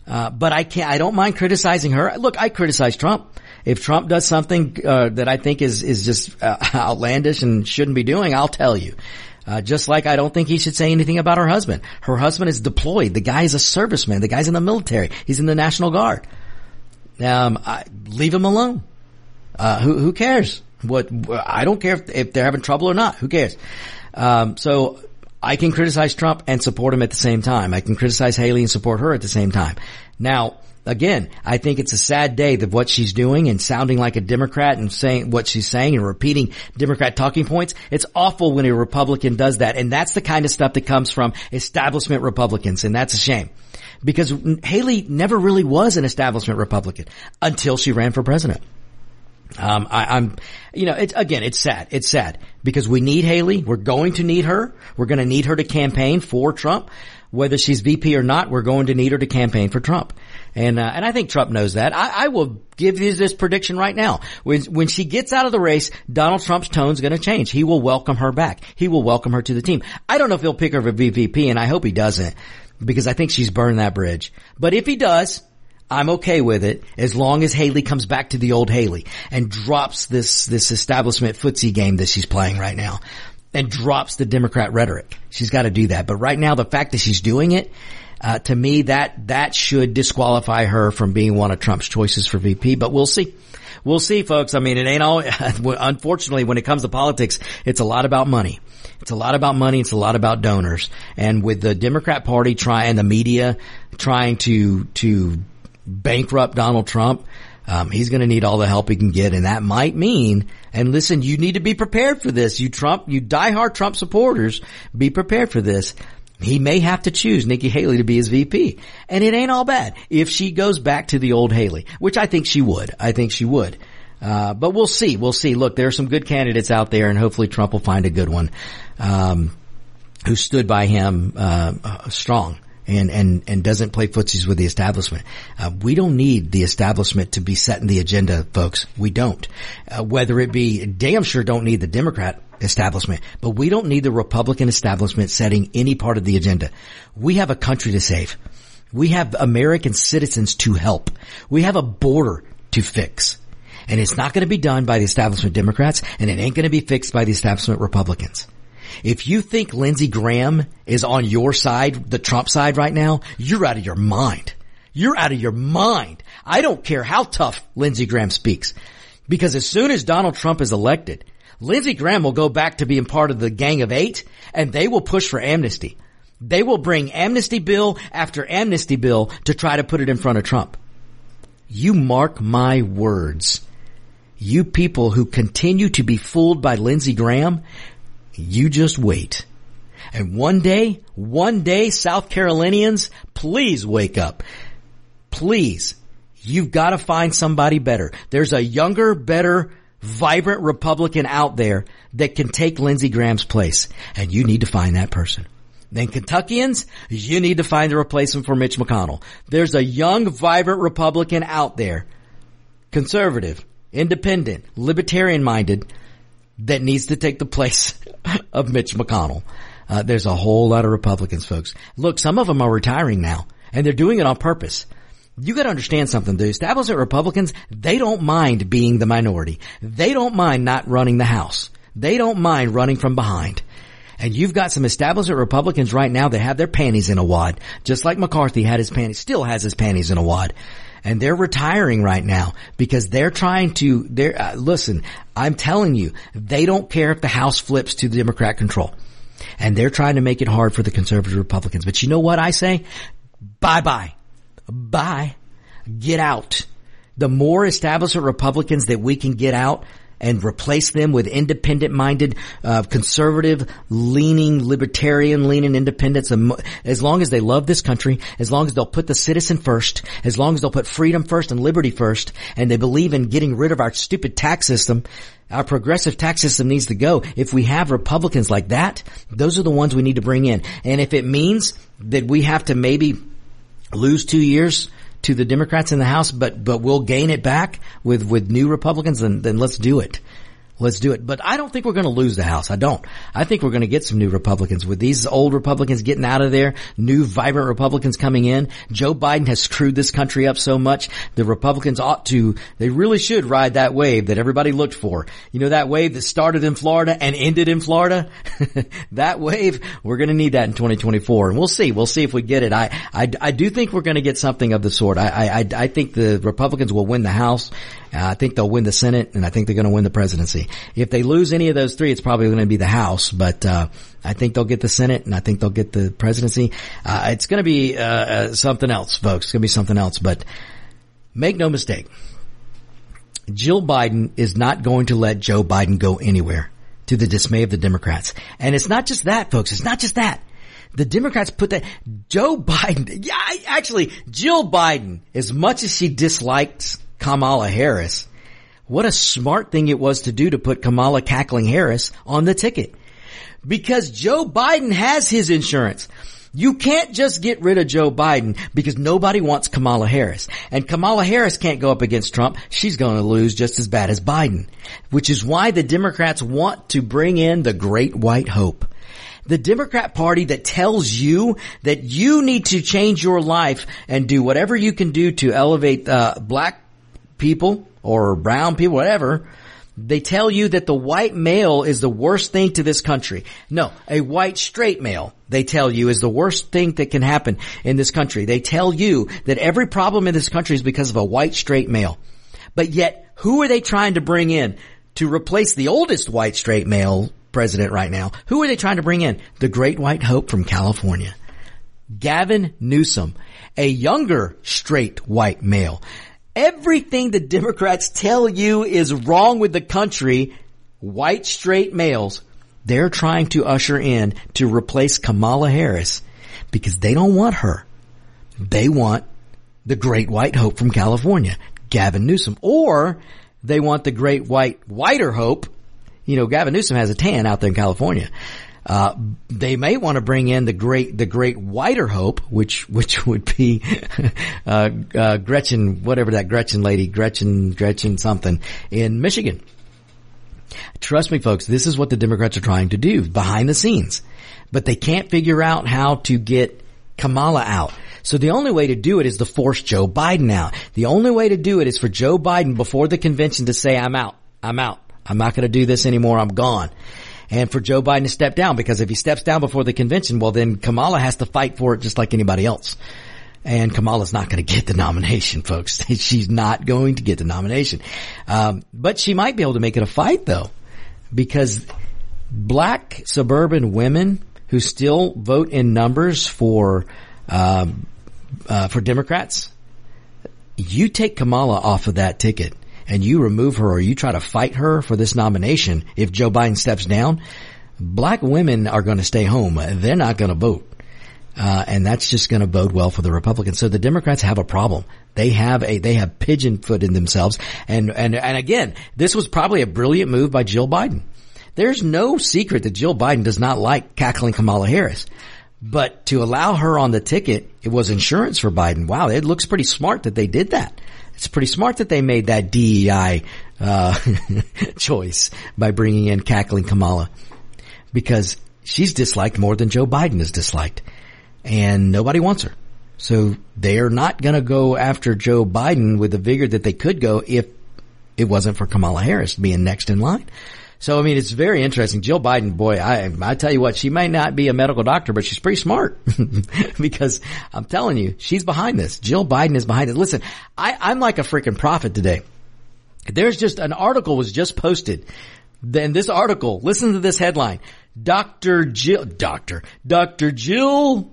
Uh, but I can't. I don't mind criticizing her. Look, I criticize Trump. If Trump does something uh, that I think is is just uh, outlandish and shouldn't be doing, I'll tell you. Uh, just like I don't think he should say anything about her husband. Her husband is deployed. The guy is a serviceman. The guy's in the military. He's in the National Guard. Um, I, leave him alone. Uh, who, who cares? What, I don't care if, if they're having trouble or not. Who cares? Um, so I can criticize Trump and support him at the same time. I can criticize Haley and support her at the same time. Now, again, I think it's a sad day that what she's doing and sounding like a Democrat and saying what she's saying and repeating Democrat talking points. It's awful when a Republican does that. And that's the kind of stuff that comes from establishment Republicans. And that's a shame because Haley never really was an establishment Republican until she ran for president. Um, I, am you know, it's again, it's sad. It's sad because we need Haley. We're going to need her. We're going to need her to campaign for Trump, whether she's VP or not. We're going to need her to campaign for Trump, and uh, and I think Trump knows that. I, I, will give you this prediction right now. When when she gets out of the race, Donald Trump's tone's going to change. He will welcome her back. He will welcome her to the team. I don't know if he'll pick her for VP, and I hope he doesn't because I think she's burned that bridge. But if he does, I'm okay with it as long as Haley comes back to the old Haley and drops this, this establishment footsie game that she's playing right now and drops the Democrat rhetoric. She's got to do that. But right now, the fact that she's doing it, uh, to me, that, that should disqualify her from being one of Trump's choices for VP, but we'll see. We'll see, folks. I mean, it ain't all, unfortunately, when it comes to politics, it's a lot about money. It's a lot about money. It's a lot about donors. And with the Democrat party trying, and the media trying to, to bankrupt Donald Trump, um, he's going to need all the help he can get, and that might mean. And listen, you need to be prepared for this. You Trump, you diehard Trump supporters, be prepared for this. He may have to choose Nikki Haley to be his VP, and it ain't all bad if she goes back to the old Haley, which I think she would. I think she would. Uh, but we'll see. We'll see. Look, there are some good candidates out there, and hopefully Trump will find a good one um, who stood by him uh, uh strong and, and, and doesn't play footsies with the establishment. Uh, we don't need the establishment to be setting the agenda, folks. We don't. Uh, whether it be, damn sure don't need the Democrat establishment, but we don't need the Republican establishment setting any part of the agenda. We have a country to save. We have American citizens to help. We have a border to fix. And it's not going to be done by the establishment Democrats and it ain't going to be fixed by the establishment Republicans. If you think Lindsey Graham is on your side, the Trump side right now, you're out of your mind. You're out of your mind. I don't care how tough Lindsey Graham speaks. Because as soon as Donald Trump is elected, Lindsey Graham will go back to being part of the gang of eight and they will push for amnesty. They will bring amnesty bill after amnesty bill to try to put it in front of Trump. You mark my words. You people who continue to be fooled by Lindsey Graham, you just wait. And one day, one day, South Carolinians, please wake up. Please. You've got to find somebody better. There's a younger, better, vibrant Republican out there that can take Lindsey Graham's place. And you need to find that person. Then Kentuckians, you need to find a replacement for Mitch McConnell. There's a young, vibrant Republican out there, conservative, independent, libertarian minded, that needs to take the place of Mitch McConnell. Uh, there's a whole lot of Republicans, folks. Look, some of them are retiring now, and they're doing it on purpose. You gotta understand something. The establishment Republicans, they don't mind being the minority. They don't mind not running the House. They don't mind running from behind. And you've got some establishment Republicans right now that have their panties in a wad, just like McCarthy had his panties, still has his panties in a wad and they're retiring right now because they're trying to, they're, uh, listen, I'm telling you, they don't care if the House flips to the Democrat control. And they're trying to make it hard for the conservative Republicans. But you know what I say? Bye bye. Bye. Get out. The more establishment Republicans that we can get out, and replace them with independent minded, uh, conservative leaning, libertarian leaning independents. As long as they love this country, as long as they'll put the citizen first, as long as they'll put freedom first and liberty first, and they believe in getting rid of our stupid tax system, our progressive tax system needs to go. If we have Republicans like that, those are the ones we need to bring in. And if it means that we have to maybe lose two years to the Democrats in the House, but, but we'll gain it back with, with new Republicans, then, then let's do it. Let's do it. But I don't think we're going to lose the House. I don't. I think we're going to get some new Republicans with these old Republicans getting out of there, new vibrant Republicans coming in. Joe Biden has screwed this country up so much. The Republicans ought to, they really should ride that wave that everybody looked for. You know, that wave that started in Florida and ended in Florida? that wave, we're going to need that in 2024 and we'll see. We'll see if we get it. I, I, I do think we're going to get something of the sort. I, I, I think the Republicans will win the House. Uh, I think they'll win the Senate and I think they're going to win the presidency. If they lose any of those three, it's probably going to be the House, but, uh, I think they'll get the Senate and I think they'll get the presidency. Uh, it's going to be, uh, uh, something else, folks. It's going to be something else, but make no mistake. Jill Biden is not going to let Joe Biden go anywhere to the dismay of the Democrats. And it's not just that, folks. It's not just that. The Democrats put that Joe Biden, yeah, actually Jill Biden, as much as she disliked Kamala Harris, what a smart thing it was to do to put Kamala cackling Harris on the ticket. Because Joe Biden has his insurance. You can't just get rid of Joe Biden because nobody wants Kamala Harris. And Kamala Harris can't go up against Trump. She's going to lose just as bad as Biden. Which is why the Democrats want to bring in the great white hope. The Democrat party that tells you that you need to change your life and do whatever you can do to elevate uh, black people or brown people, whatever, they tell you that the white male is the worst thing to this country. No, a white straight male, they tell you, is the worst thing that can happen in this country. They tell you that every problem in this country is because of a white straight male. But yet, who are they trying to bring in to replace the oldest white straight male president right now? Who are they trying to bring in? The great white hope from California. Gavin Newsom, a younger straight white male. Everything the Democrats tell you is wrong with the country, white straight males, they're trying to usher in to replace Kamala Harris because they don't want her. They want the great white hope from California, Gavin Newsom, or they want the great white whiter hope. You know, Gavin Newsom has a tan out there in California. Uh, they may want to bring in the great, the great whiter hope, which, which would be, uh, uh, Gretchen, whatever that Gretchen lady, Gretchen, Gretchen something in Michigan. Trust me folks, this is what the Democrats are trying to do behind the scenes, but they can't figure out how to get Kamala out. So the only way to do it is to force Joe Biden out. The only way to do it is for Joe Biden before the convention to say, I'm out. I'm out. I'm not going to do this anymore. I'm gone and for Joe Biden to step down because if he steps down before the convention, well then Kamala has to fight for it just like anybody else. And Kamala's not going to get the nomination, folks. She's not going to get the nomination. Um, but she might be able to make it a fight though, because black suburban women who still vote in numbers for, um, uh, for Democrats, you take Kamala off of that ticket and you remove her or you try to fight her for this nomination, if Joe Biden steps down, black women are going to stay home. They're not going to vote. Uh, and that's just going to bode well for the Republicans. So the Democrats have a problem. They have a, they have pigeon themselves. And, and, and again, this was probably a brilliant move by Jill Biden. There's no secret that Jill Biden does not like cackling Kamala Harris. But to allow her on the ticket, it was insurance for Biden. Wow, it looks pretty smart that they did that. It's pretty smart that they made that DEI uh, choice by bringing in cackling Kamala because she's disliked more than Joe Biden is disliked, and nobody wants her. So they are not going to go after Joe Biden with the vigor that they could go if it wasn't for Kamala Harris being next in line. So I mean, it's very interesting. Jill Biden, boy, I I tell you what, she may not be a medical doctor, but she's pretty smart because I'm telling you, she's behind this. Jill Biden is behind it. Listen, I I'm like a freaking prophet today. There's just an article was just posted. Then this article, listen to this headline: Dr. Jill, Doctor, Dr. Jill,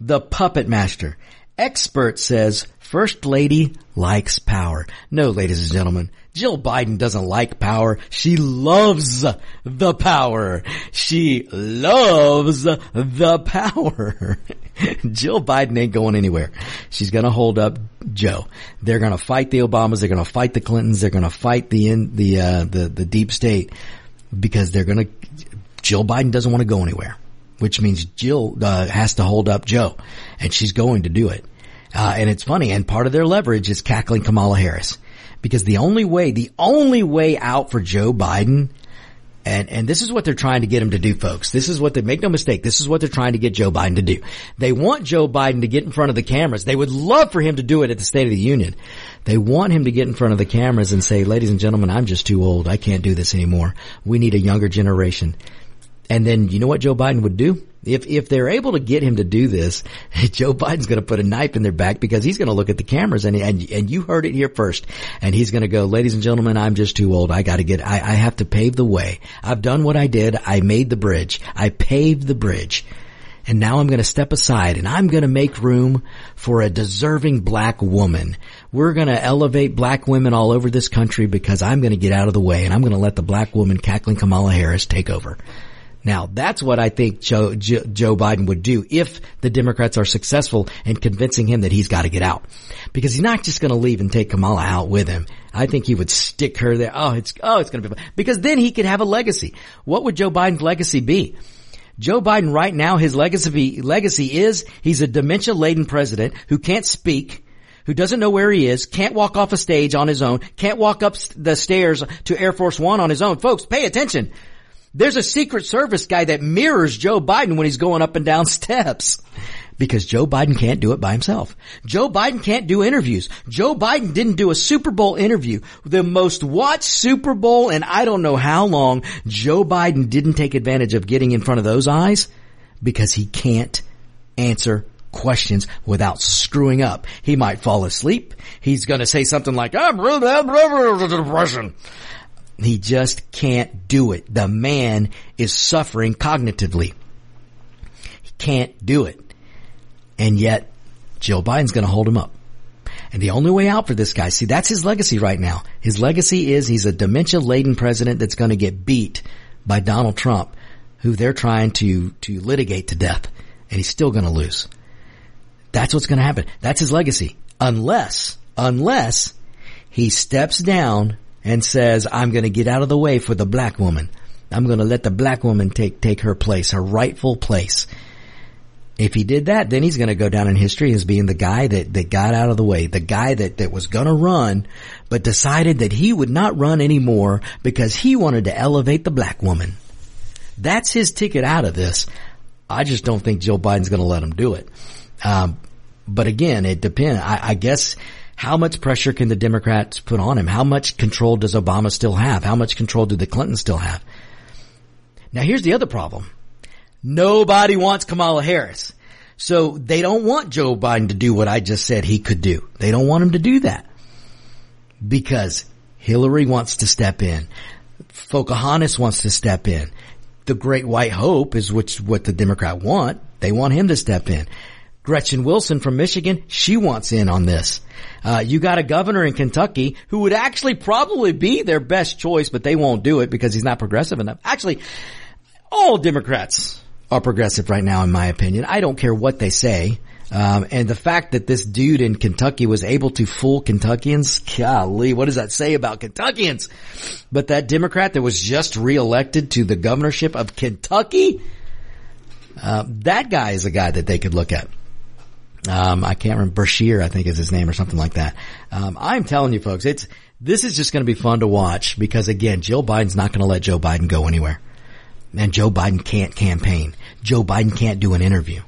the puppet master. Expert says First Lady likes power. No, ladies and gentlemen, Jill Biden doesn't like power. She loves the power. She loves the power. Jill Biden ain't going anywhere. She's going to hold up Joe. They're going to fight the Obamas. They're going to fight the Clintons. They're going to fight the in, the uh, the the deep state because they're going to. Jill Biden doesn't want to go anywhere, which means Jill uh, has to hold up Joe, and she's going to do it. Uh, and it's funny, and part of their leverage is cackling Kamala Harris. Because the only way, the only way out for Joe Biden and, and this is what they're trying to get him to do, folks. This is what they, make no mistake, this is what they're trying to get Joe Biden to do. They want Joe Biden to get in front of the cameras. They would love for him to do it at the State of the Union. They want him to get in front of the cameras and say, ladies and gentlemen, I'm just too old. I can't do this anymore. We need a younger generation. And then you know what Joe Biden would do? If, if they're able to get him to do this, Joe Biden's going to put a knife in their back because he's going to look at the cameras and, and, and you heard it here first. And he's going to go, ladies and gentlemen, I'm just too old. I got to get, I, I have to pave the way. I've done what I did. I made the bridge. I paved the bridge. And now I'm going to step aside and I'm going to make room for a deserving black woman. We're going to elevate black women all over this country because I'm going to get out of the way and I'm going to let the black woman cackling Kamala Harris take over. Now that's what I think Joe, Joe, Biden would do if the Democrats are successful in convincing him that he's got to get out. Because he's not just going to leave and take Kamala out with him. I think he would stick her there. Oh, it's, oh, it's going to be. Because then he could have a legacy. What would Joe Biden's legacy be? Joe Biden right now, his legacy, legacy is he's a dementia laden president who can't speak, who doesn't know where he is, can't walk off a stage on his own, can't walk up the stairs to Air Force One on his own. Folks, pay attention. There's a Secret Service guy that mirrors Joe Biden when he's going up and down steps. Because Joe Biden can't do it by himself. Joe Biden can't do interviews. Joe Biden didn't do a Super Bowl interview. The most watched Super Bowl and I don't know how long Joe Biden didn't take advantage of getting in front of those eyes because he can't answer questions without screwing up. He might fall asleep. He's going to say something like, I'm really depression. He just can't do it. The man is suffering cognitively. He can't do it. And yet, Joe Biden's gonna hold him up. And the only way out for this guy, see, that's his legacy right now. His legacy is he's a dementia laden president that's gonna get beat by Donald Trump, who they're trying to, to litigate to death. And he's still gonna lose. That's what's gonna happen. That's his legacy. Unless, unless he steps down and says, I'm going to get out of the way for the black woman. I'm going to let the black woman take, take her place, her rightful place. If he did that, then he's going to go down in history as being the guy that, that got out of the way, the guy that, that was going to run, but decided that he would not run anymore because he wanted to elevate the black woman. That's his ticket out of this. I just don't think Joe Biden's going to let him do it. Um, but again, it depends. I, I guess how much pressure can the Democrats put on him? How much control does Obama still have? How much control do the Clintons still have? Now here's the other problem. Nobody wants Kamala Harris. So they don't want Joe Biden to do what I just said he could do. They don't want him to do that because Hillary wants to step in. Pocahontas wants to step in. The Great White Hope is which what the Democrat want. They want him to step in. Gretchen Wilson from Michigan, she wants in on this. Uh, you got a governor in Kentucky who would actually probably be their best choice, but they won't do it because he's not progressive enough. Actually, all Democrats are progressive right now, in my opinion. I don't care what they say. Um, and the fact that this dude in Kentucky was able to fool Kentuckians, golly, what does that say about Kentuckians? But that Democrat that was just reelected to the governorship of Kentucky, uh, that guy is a guy that they could look at. Um, I can't remember Beshear, I think is his name or something like that. Um, I'm telling you folks, it's, this is just going to be fun to watch because again, Jill Biden's not going to let Joe Biden go anywhere. And Joe Biden can't campaign. Joe Biden can't do an interview.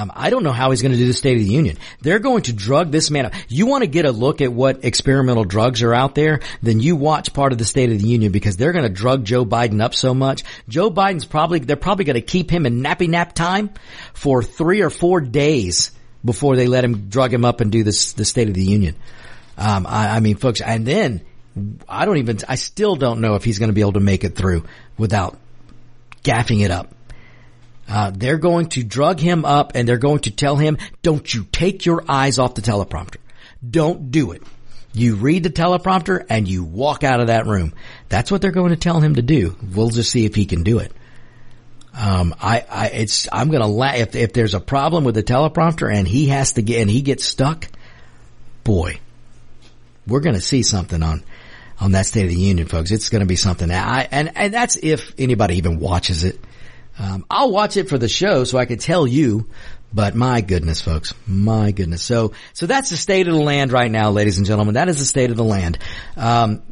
Um, I don't know how he's going to do the State of the Union. They're going to drug this man up. You want to get a look at what experimental drugs are out there? Then you watch part of the State of the Union because they're going to drug Joe Biden up so much. Joe Biden's probably, they're probably going to keep him in nappy nap time for three or four days before they let him drug him up and do this, the State of the Union. Um, I, I mean, folks, and then I don't even, I still don't know if he's going to be able to make it through without gaffing it up. Uh, they're going to drug him up and they're going to tell him, don't you take your eyes off the teleprompter. Don't do it. You read the teleprompter and you walk out of that room. That's what they're going to tell him to do. We'll just see if he can do it. Um, I, I, it's, I'm gonna la- if, if there's a problem with the teleprompter and he has to get, and he gets stuck, boy, we're gonna see something on, on that State of the Union, folks. It's gonna be something. I, and, and that's if anybody even watches it. Um, I'll watch it for the show so I could tell you, But my goodness, folks, my goodness. So, so that's the state of the land right now, ladies and gentlemen. That is the state of the land. Um,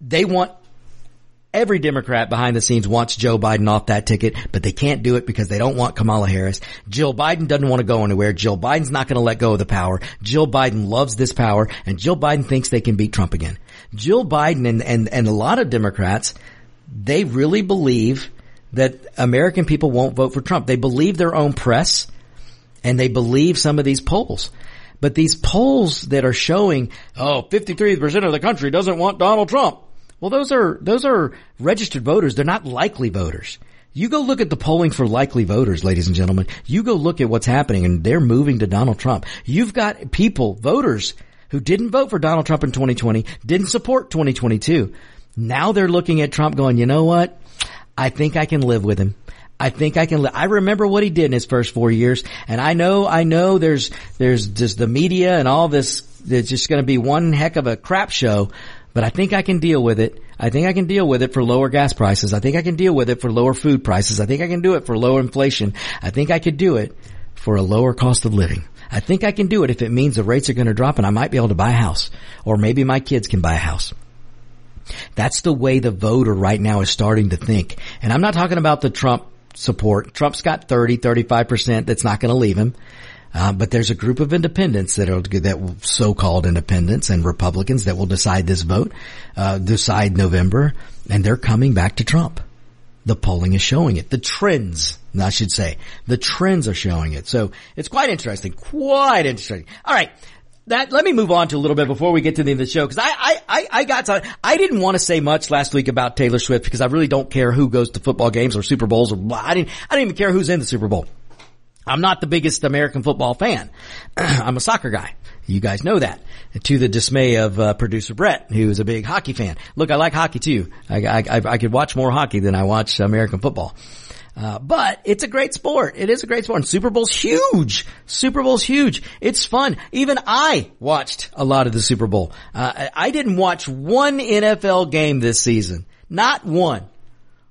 they want every Democrat behind the scenes wants Joe Biden off that ticket, but they can't do it because they don't want Kamala Harris. Jill Biden doesn't want to go anywhere. Jill Biden's not going to let go of the power. Jill Biden loves this power and Jill Biden thinks they can beat Trump again. Jill Biden and, and, and a lot of Democrats, they really believe that American people won't vote for Trump. They believe their own press and they believe some of these polls. But these polls that are showing, oh, 53% of the country doesn't want Donald Trump. Well, those are, those are registered voters. They're not likely voters. You go look at the polling for likely voters, ladies and gentlemen. You go look at what's happening and they're moving to Donald Trump. You've got people, voters, who didn't vote for Donald Trump in 2020, didn't support 2022. Now they're looking at Trump going, you know what? I think I can live with him. I think I can. Li- I remember what he did in his first four years, and I know, I know, there's, there's just the media and all this. It's just going to be one heck of a crap show but I think I can deal with it. I think I can deal with it for lower gas prices. I think I can deal with it for lower food prices. I think I can do it for lower inflation. I think I could do it for a lower cost of living. I think I can do it if it means the rates are going to drop and I might be able to buy a house or maybe my kids can buy a house. That's the way the voter right now is starting to think. And I'm not talking about the Trump support. Trump's got 30, 35% that's not going to leave him. Uh, but there's a group of independents that are that so-called independents and Republicans that will decide this vote, uh, decide November, and they're coming back to Trump. The polling is showing it. The trends, I should say, the trends are showing it. So it's quite interesting. Quite interesting. All right. That, let me move on to a little bit before we get to the end of the show because I, I, I got to, I didn't want to say much last week about Taylor Swift because I really don't care who goes to football games or Super Bowls or I didn't, I didn't even care who's in the Super Bowl. I'm not the biggest American football fan. I'm a soccer guy. You guys know that. To the dismay of uh, producer Brett, who is a big hockey fan. Look, I like hockey too. I, I, I could watch more hockey than I watch American football. Uh, but it's a great sport. It is a great sport. And Super Bowl's huge. Super Bowl's huge. It's fun. Even I watched a lot of the Super Bowl. Uh, I didn't watch one NFL game this season. Not one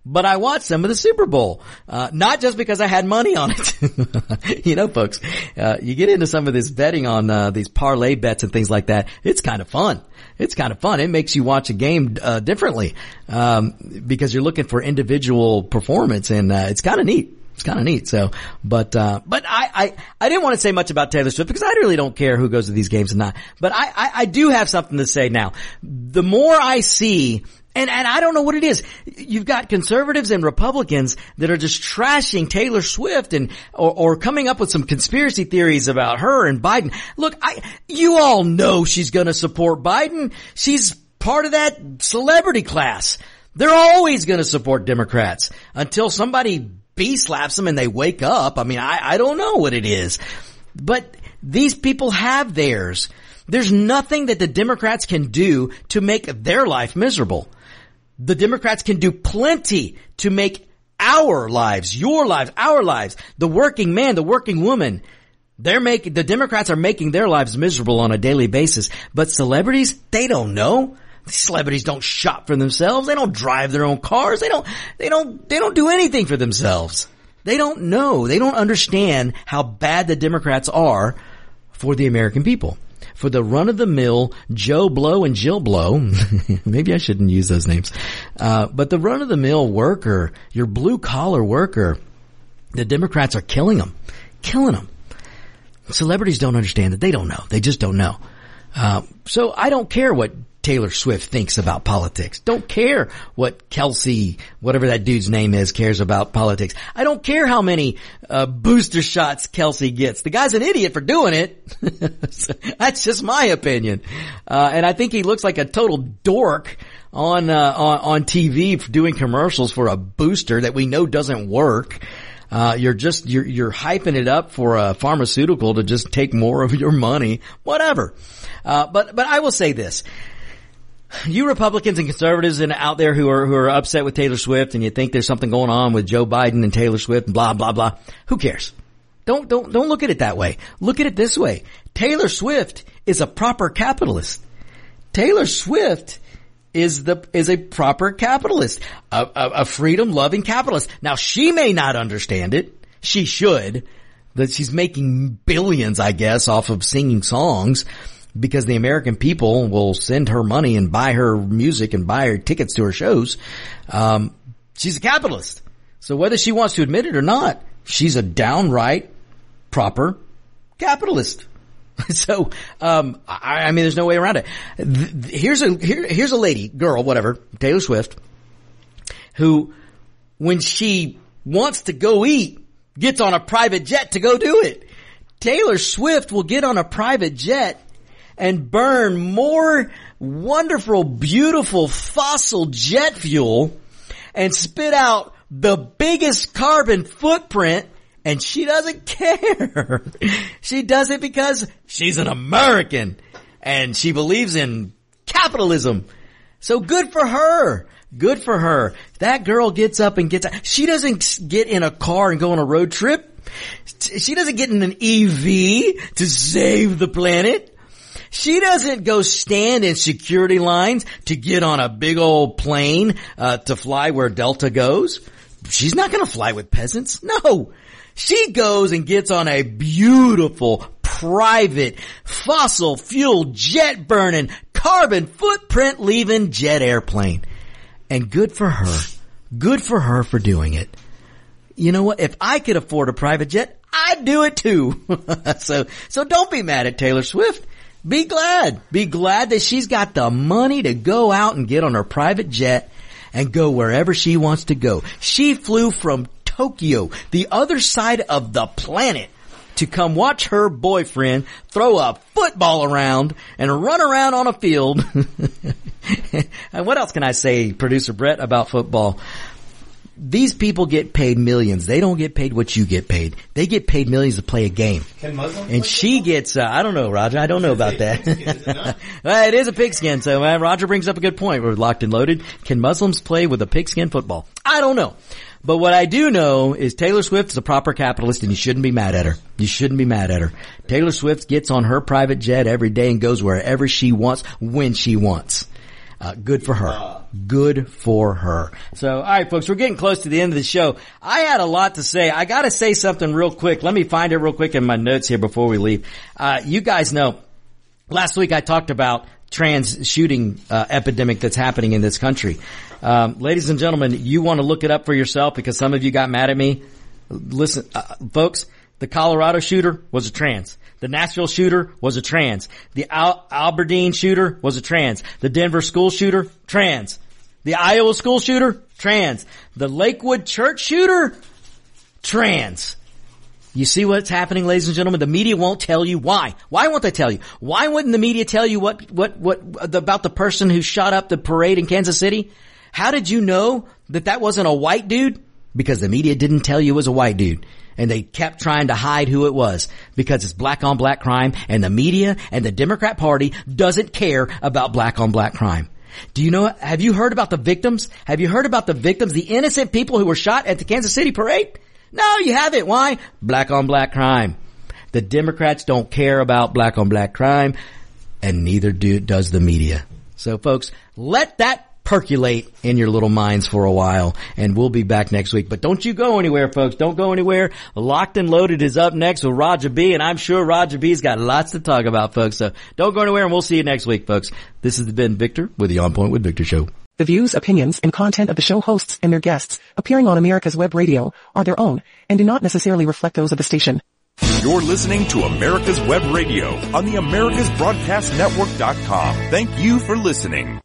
but I watched some of the Super Bowl, uh, not just because I had money on it. you know, folks, uh, you get into some of this betting on uh, these parlay bets and things like that. It's kind of fun. It's kind of fun. It makes you watch a game uh, differently um, because you're looking for individual performance, and uh, it's kind of neat. It's kind of neat. So, but, uh, but I, I, I didn't want to say much about Taylor Swift because I really don't care who goes to these games and not. But I, I, I do have something to say now. The more I see and, and I don't know what it is. You've got conservatives and Republicans that are just trashing Taylor Swift and, or, or coming up with some conspiracy theories about her and Biden. Look, I, you all know she's gonna support Biden. She's part of that celebrity class. They're always gonna support Democrats until somebody B slaps them and they wake up. I mean, I, I don't know what it is, but these people have theirs. There's nothing that the Democrats can do to make their life miserable. The Democrats can do plenty to make our lives, your lives, our lives, the working man, the working woman, they're making, the Democrats are making their lives miserable on a daily basis. But celebrities, they don't know. Celebrities don't shop for themselves. They don't drive their own cars. They don't, they don't, they don't do anything for themselves. They don't know. They don't understand how bad the Democrats are for the American people for the run of the mill Joe Blow and Jill Blow. Maybe I shouldn't use those names. Uh, but the run of the mill worker, your blue collar worker, the Democrats are killing them, killing them. Celebrities don't understand that. They don't know. They just don't know. Uh, so I don't care what Taylor Swift thinks about politics. Don't care what Kelce, whatever that dude's name is, cares about politics. I don't care how many uh, booster shots Kelce gets. The guy's an idiot for doing it. That's just my opinion. Uh, and I think he looks like a total dork on, uh, on, TV doing commercials for a booster that we know doesn't work. Uh, you're just, you're, you're hyping it up for a pharmaceutical to just take more of your money, whatever. Uh, but, but I will say this you Republicans and conservatives and out there who are who are upset with Taylor Swift and you think there's something going on with Joe Biden and Taylor Swift and blah blah blah. Who cares? Don't don't don't look at it that way. Look at it this way. Taylor Swift is a proper capitalist. Taylor Swift is the is a proper capitalist, a, a, a freedom loving capitalist. Now she may not understand it. She should, that she's making billions, I guess, off of singing songs because the American people will send her money and buy her music and buy her tickets to her shows. Um, she's a capitalist. So whether she wants to admit it or not, she's a downright proper capitalist. so, um, I, I, mean, there's no way around it. Here's a, here, here's a lady, girl, whatever, Taylor Swift, who, when she wants to go eat, gets on a private jet to go do it. Taylor Swift will get on a private jet and burn more wonderful, beautiful fossil jet fuel and spit out the biggest carbon footprint and she doesn't care. she does it because she's an American and she believes in capitalism. So good for her. Good for her. That girl gets up and gets, out. she doesn't get in a car and go on a road trip. She doesn't get in an EV to save the planet. She doesn't go stand in security lines to get on a big old plane uh, to fly where Delta goes. She's not going to fly with peasants. No. She goes and gets on a beautiful private fossil fuel jet burning carbon footprint leaving jet airplane. And good for her. Good for her for doing it. You know what? If I could afford a private jet, I'd do it too. so, so don't be mad at Taylor Swift. Be glad. Be glad that she's got the money to go out and get on her private jet and go wherever she wants to go. She flew from Tokyo, the other side of the planet, to come watch her boyfriend throw a football around and run around on a field. and what else can I say, producer Brett, about football? These people get paid millions. They don't get paid what you get paid. They get paid millions to play a game. Can Muslims? And she gets, uh, I don't know, Roger. I don't know about that. well, it is a pigskin. So uh, Roger brings up a good point. We're locked and loaded. Can Muslims play with a pigskin football? I don't know. But what I do know is Taylor Swift is a proper capitalist and you shouldn't be mad at her. You shouldn't be mad at her. Taylor Swift gets on her private jet every day and goes wherever she wants when she wants. Uh, good for her. Good for her. So, alright folks, we're getting close to the end of the show. I had a lot to say. I gotta say something real quick. Let me find it real quick in my notes here before we leave. Uh, you guys know, last week I talked about trans shooting uh, epidemic that's happening in this country. Um, ladies and gentlemen, you want to look it up for yourself because some of you got mad at me. Listen, uh, folks, the Colorado shooter was a trans. The Nashville shooter was a trans. The Al- Aberdeen shooter was a trans. The Denver school shooter, trans. The Iowa school shooter, trans. The Lakewood church shooter, trans. You see what's happening, ladies and gentlemen? The media won't tell you why. Why won't they tell you? Why wouldn't the media tell you what, what, what, about the person who shot up the parade in Kansas City? How did you know that that wasn't a white dude? Because the media didn't tell you it was a white dude and they kept trying to hide who it was because it's black on black crime and the media and the Democrat party doesn't care about black on black crime. Do you know, have you heard about the victims? Have you heard about the victims, the innocent people who were shot at the Kansas City parade? No, you haven't. Why? Black on black crime. The Democrats don't care about black on black crime and neither do, does the media. So folks, let that percolate in your little minds for a while and we'll be back next week. But don't you go anywhere, folks. Don't go anywhere. Locked and Loaded is up next with Roger B and I'm sure Roger B's got lots to talk about, folks. So don't go anywhere and we'll see you next week, folks. This has been Victor with the On Point with Victor show. The views, opinions, and content of the show hosts and their guests appearing on America's Web Radio are their own and do not necessarily reflect those of the station. You're listening to America's Web Radio on the AmericasBroadcastNetwork.com. Thank you for listening.